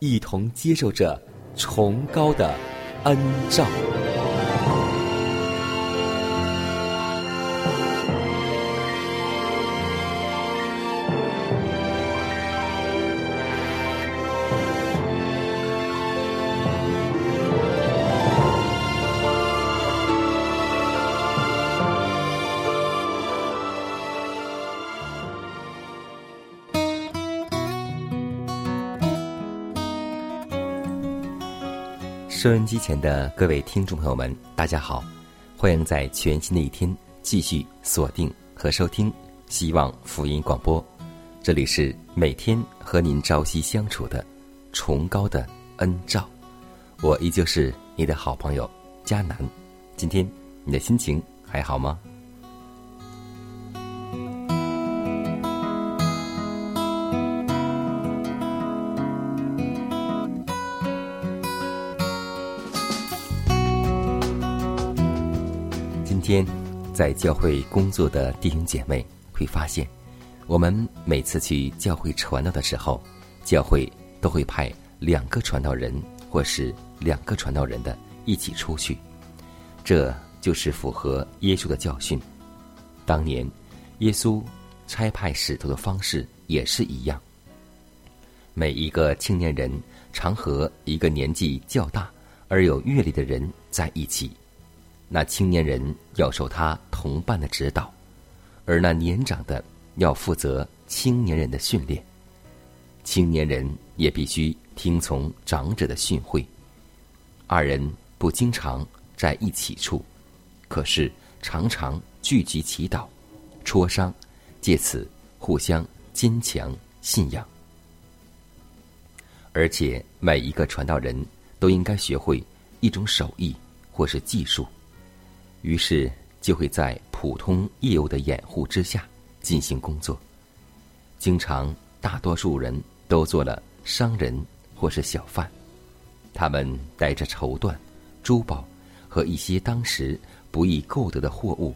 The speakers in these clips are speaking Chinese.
一同接受着崇高的恩照。收音机前的各位听众朋友们，大家好，欢迎在全新的一天继续锁定和收听希望福音广播。这里是每天和您朝夕相处的崇高的恩照，我依旧是你的好朋友佳南。今天你的心情还好吗？在教会工作的弟兄姐妹会发现，我们每次去教会传道的时候，教会都会派两个传道人或是两个传道人的一起出去，这就是符合耶稣的教训。当年耶稣差派使徒的方式也是一样，每一个青年人常和一个年纪较大而有阅历的人在一起。那青年人要受他同伴的指导，而那年长的要负责青年人的训练。青年人也必须听从长者的训诲。二人不经常在一起处，可是常常聚集祈祷、磋商，借此互相坚强信仰。而且每一个传道人都应该学会一种手艺或是技术。于是就会在普通业务的掩护之下进行工作。经常，大多数人都做了商人或是小贩，他们带着绸缎、珠宝和一些当时不易购得的货物，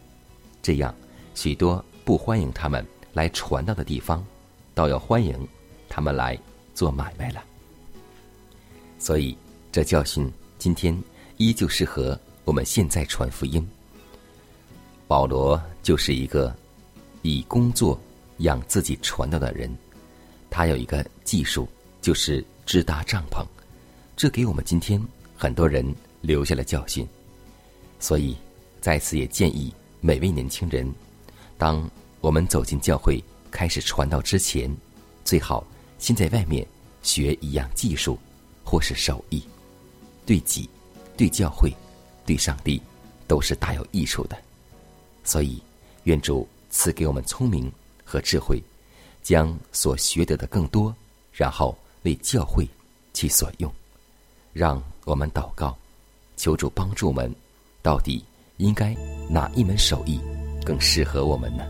这样许多不欢迎他们来传道的地方，倒要欢迎他们来做买卖了。所以，这教训今天依旧适合我们现在传福音。保罗就是一个以工作养自己传道的人，他有一个技术，就是支搭帐篷，这给我们今天很多人留下了教训。所以，在此也建议每位年轻人，当我们走进教会开始传道之前，最好先在外面学一样技术或是手艺，对己、对教会、对上帝都是大有益处的。所以，愿主赐给我们聪明和智慧，将所学得的更多，然后为教会去所用。让我们祷告，求主帮助们，到底应该哪一门手艺更适合我们呢？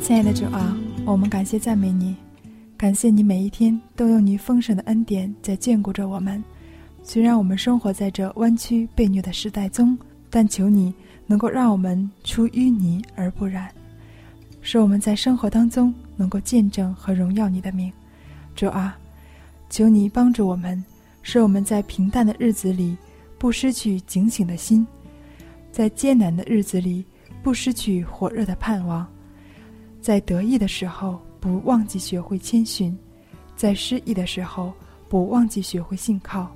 亲爱的主啊，我们感谢赞美你。感谢你每一天都用你丰盛的恩典在眷顾着我们。虽然我们生活在这弯曲被虐的时代中，但求你能够让我们出淤泥而不染，使我们在生活当中能够见证和荣耀你的名。主啊，求你帮助我们，使我们在平淡的日子里不失去警醒的心，在艰难的日子里不失去火热的盼望，在得意的时候不忘记学会谦逊，在失意的时候不忘记学会信靠，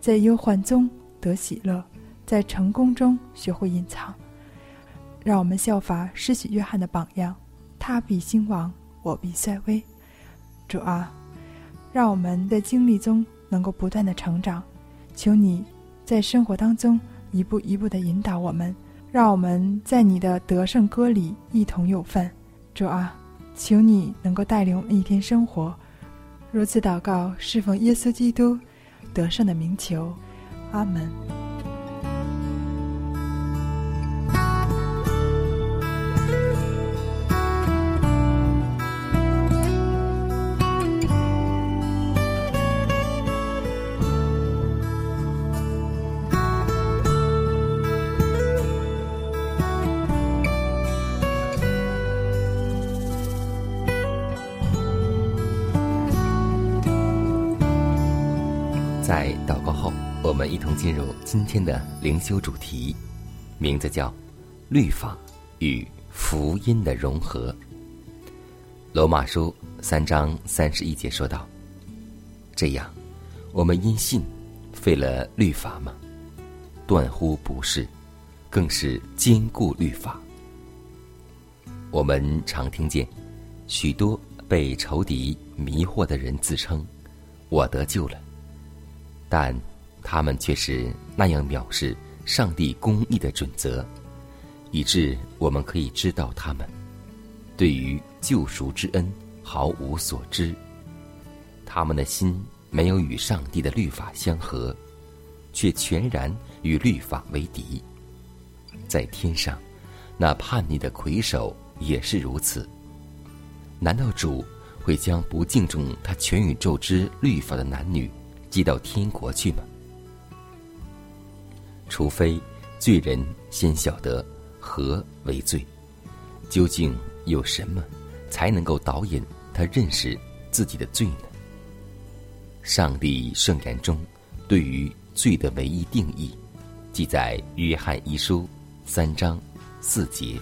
在忧患中得喜乐，在成功中学会隐藏。让我们效法施洗约翰的榜样，他必兴亡，我必衰微。主啊。让我们在经历中能够不断的成长，求你在生活当中一步一步的引导我们，让我们在你的得胜歌里一同有份。主啊，求你能够带领我们一天生活，如此祷告，侍奉耶稣基督得胜的名求，阿门。在祷告后我们一同进入今天的灵修主题，名字叫“律法与福音的融合”。罗马书三章三十一节说道：“这样，我们因信废了律法吗？断乎不是，更是坚固律法。”我们常听见许多被仇敌迷惑的人自称：“我得救了。”但他们却是那样藐视上帝公义的准则，以致我们可以知道他们对于救赎之恩毫无所知。他们的心没有与上帝的律法相合，却全然与律法为敌。在天上，那叛逆的魁首也是如此。难道主会将不敬重他全宇宙之律法的男女寄到天国去吗？除非罪人先晓得何为罪，究竟有什么才能够导引他认识自己的罪呢？上帝圣言中对于罪的唯一定义，记在约翰一书三章四节：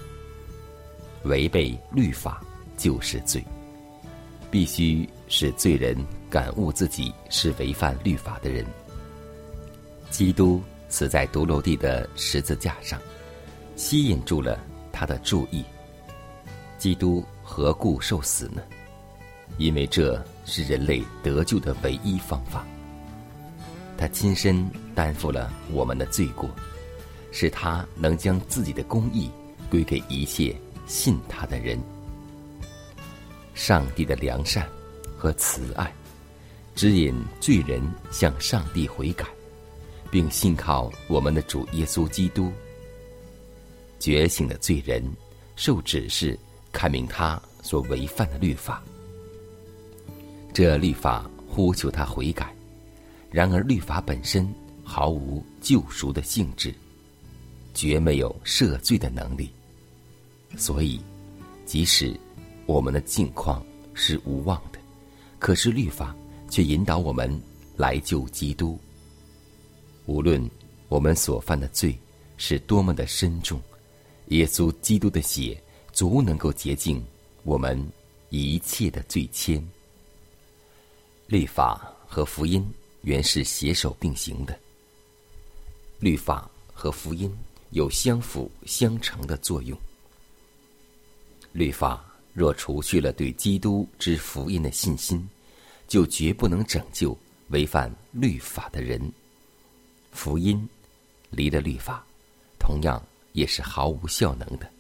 违背律法就是罪，必须使罪人感悟自己是违反律法的人。基督。死在独楼地的十字架上，吸引住了他的注意。基督何故受死呢？因为这是人类得救的唯一方法。他亲身担负了我们的罪过，使他能将自己的公义归给一切信他的人。上帝的良善和慈爱，指引罪人向上帝悔改。并信靠我们的主耶稣基督。觉醒的罪人受指示看明他所违犯的律法，这律法呼求他悔改。然而，律法本身毫无救赎的性质，绝没有赦罪的能力。所以，即使我们的境况是无望的，可是律法却引导我们来救基督。无论我们所犯的罪是多么的深重，耶稣基督的血足能够洁净我们一切的罪愆。律法和福音原是携手并行的，律法和福音有相辅相成的作用。律法若除去了对基督之福音的信心，就绝不能拯救违反律法的人。福音离了律法，同样也是毫无效能的。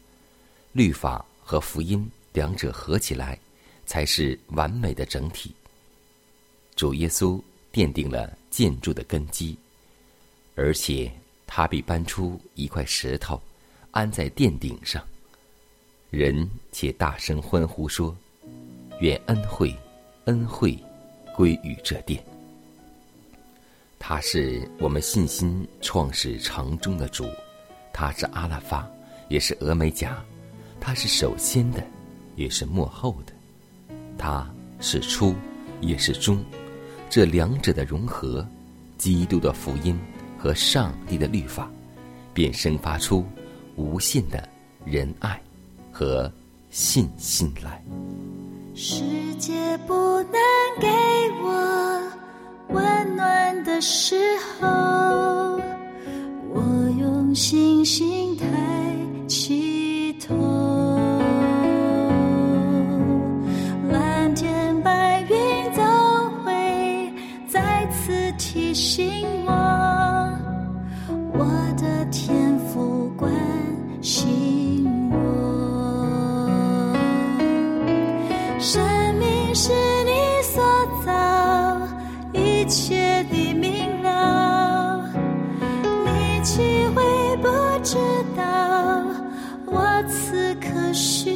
律法和福音两者合起来，才是完美的整体。主耶稣奠定了建筑的根基，而且他必搬出一块石头，安在殿顶上。人且大声欢呼说：“愿恩惠，恩惠归于这殿。”他是我们信心创始成终的主，他是阿拉法，也是峨眉甲，他是首先的，也是幕后的，他是初，也是终，这两者的融合，基督的福音和上帝的律法，便生发出无限的仁爱和信心来。世界不能给我温暖的时候，我用星星抬起头，蓝天白云都会再次提醒机会不知道我此刻需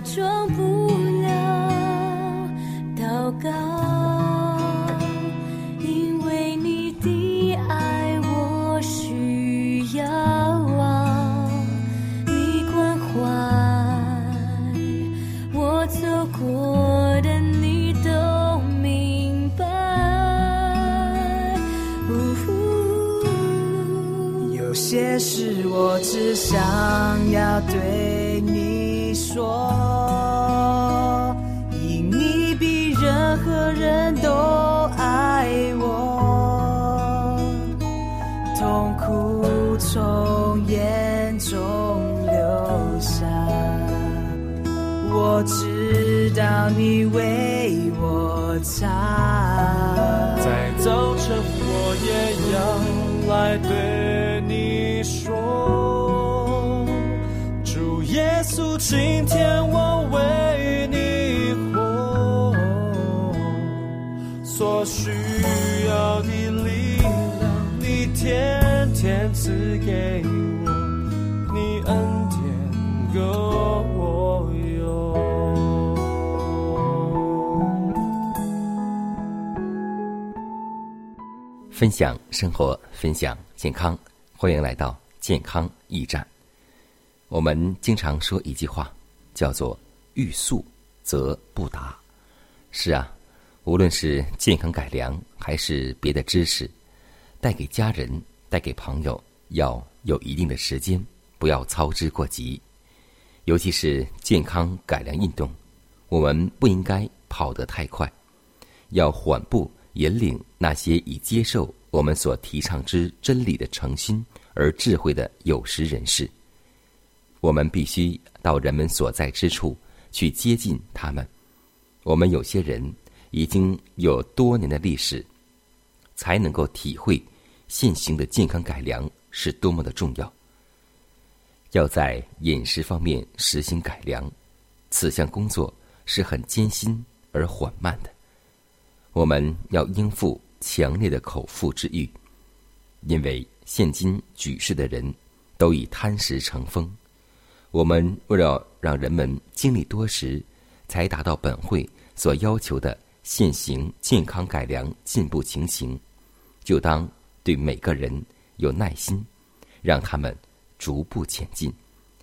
假装。我知道你为我擦，在早晨我也要来对你说，主耶稣，今天我为你活，所需要的力量，你天天赐给我，你恩典够。分享生活，分享健康，欢迎来到健康驿站。我们经常说一句话，叫做“欲速则不达”。是啊，无论是健康改良还是别的知识，带给家人、带给朋友，要有一定的时间，不要操之过急。尤其是健康改良运动，我们不应该跑得太快，要缓步。引领那些已接受我们所提倡之真理的诚心而智慧的有识人士，我们必须到人们所在之处去接近他们。我们有些人已经有多年的历史，才能够体会现行的健康改良是多么的重要。要在饮食方面实行改良，此项工作是很艰辛而缓慢的。我们要应付强烈的口腹之欲，因为现今举世的人都以贪食成风。我们为了让人们经历多时，才达到本会所要求的现行健康改良进步情形，就当对每个人有耐心，让他们逐步前进，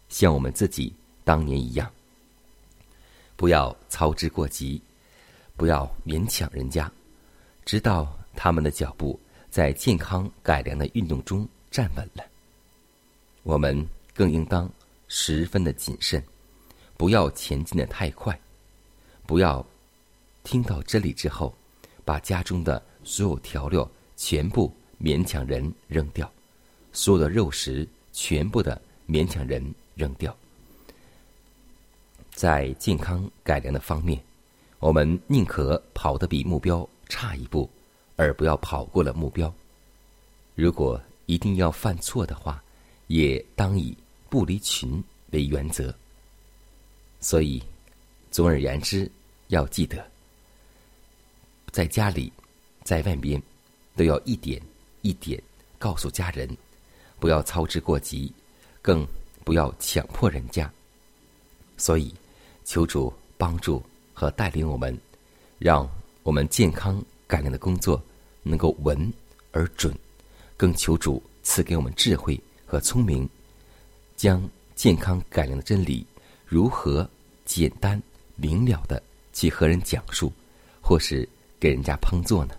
像我们自己当年一样，不要操之过急。不要勉强人家，直到他们的脚步在健康改良的运动中站稳了。我们更应当十分的谨慎，不要前进的太快，不要听到真理之后，把家中的所有调料全部勉强人扔掉，所有的肉食全部的勉强人扔掉。在健康改良的方面。我们宁可跑得比目标差一步，而不要跑过了目标。如果一定要犯错的话，也当以不离群为原则。所以，总而言之，要记得，在家里，在外边，都要一点一点告诉家人，不要操之过急，更不要强迫人家。所以，求主帮助。和带领我们，让我们健康改良的工作能够稳而准，更求主赐给我们智慧和聪明，将健康改良的真理如何简单明了的去和人讲述，或是给人家烹做呢？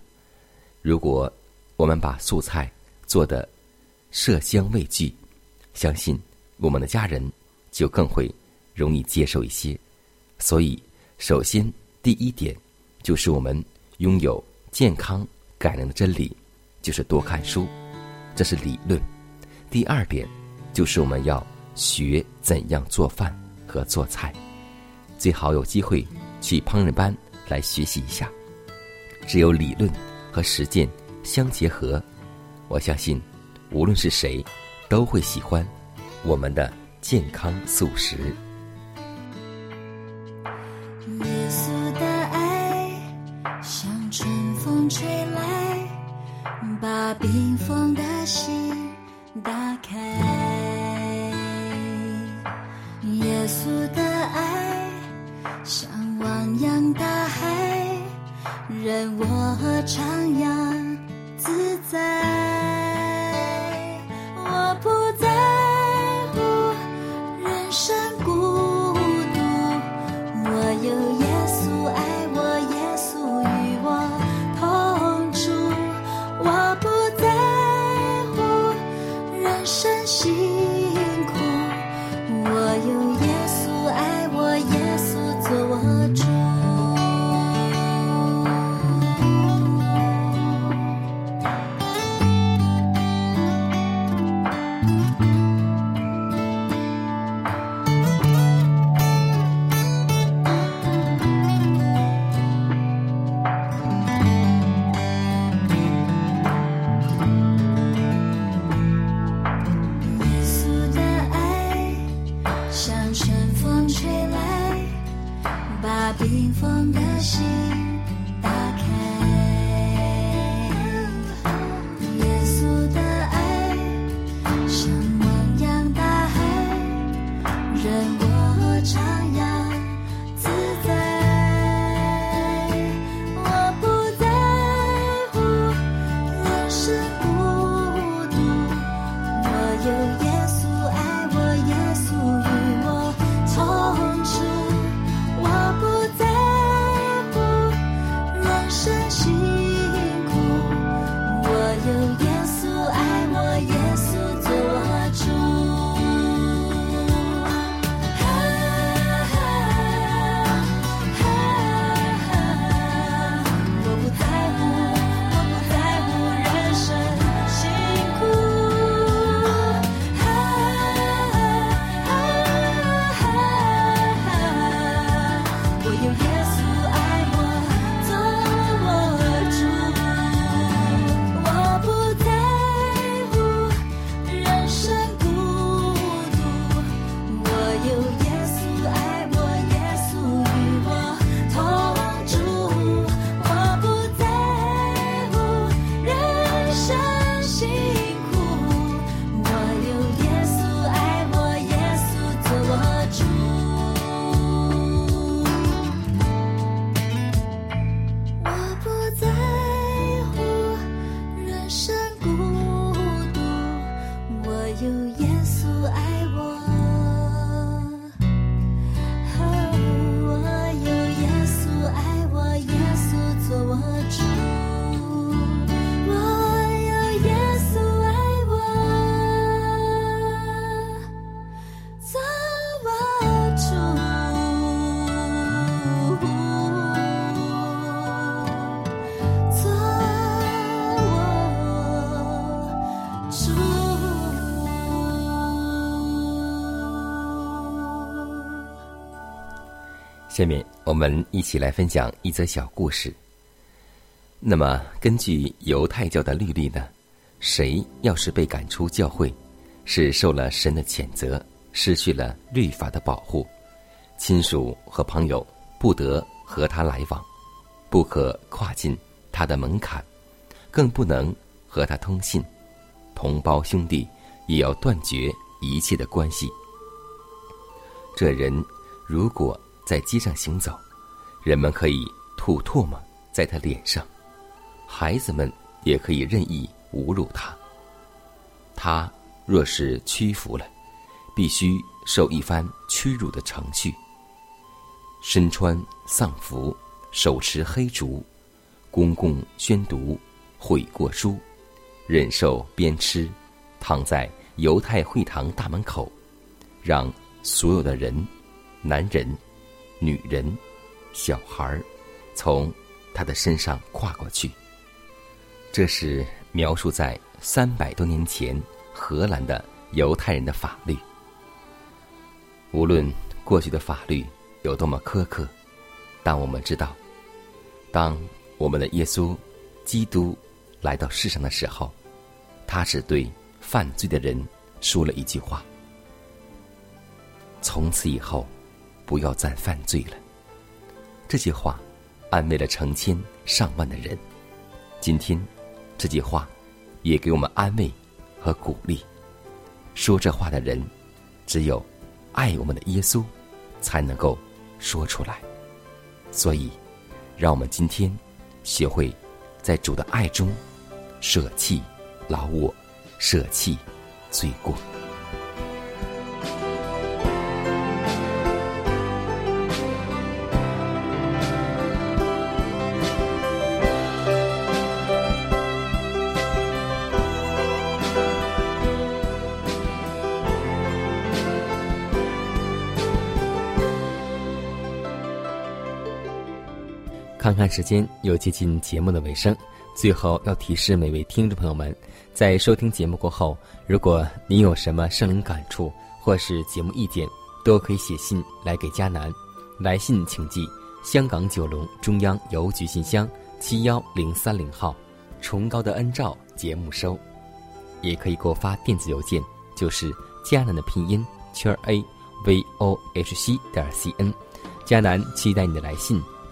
如果我们把素菜做的色香味俱，相信我们的家人就更会容易接受一些。所以。首先，第一点就是我们拥有健康改良的真理，就是多看书，这是理论。第二点就是我们要学怎样做饭和做菜。最好有机会去烹饪班来学习一下。只有理论和实践相结合，我相信，无论是谁，都会喜欢我们的健康素食。下面我们一起来分享一则小故事。那么，根据犹太教的律例呢，谁要是被赶出教会，是受了神的谴责，失去了律法的保护，亲属和朋友不得和他来往，不可跨进他的门槛，更不能和他通信，同胞兄弟也要断绝一切的关系。这人如果在街上行走，人们可以吐唾沫在他脸上，孩子们也可以任意侮辱他。他若是屈服了，必须受一番屈辱的程序。身穿丧服，手持黑竹，公共宣读悔过书，忍受鞭笞，躺在犹太会堂大门口，让所有的人，男人、女人、小孩儿，从他的身上跨过去。这是描述在三百多年前荷兰的犹太人的法律。无论过去的法律有多么苛刻，但我们知道，当我们的耶稣基督来到世上的时候，他只对犯罪的人说了一句话：“从此以后，不要再犯罪了。”这句话安慰了成千上万的人。今天，这句话也给我们安慰和鼓励。说这话的人，只有爱我们的耶稣才能够说出来。所以，让我们今天学会在主的爱中舍弃老我，舍弃罪过。看看时间，又接近节目的尾声。最后要提示每位听众朋友们，在收听节目过后，如果您有什么生灵感触或是节目意见，都可以写信来给佳南。来信请寄香港九龙中央邮局信箱七幺零三零号，崇高的恩照节目收。也可以给我发电子邮件，就是佳南的拼音圈 a v o h c 点 c n。佳南期待你的来信。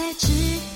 在知。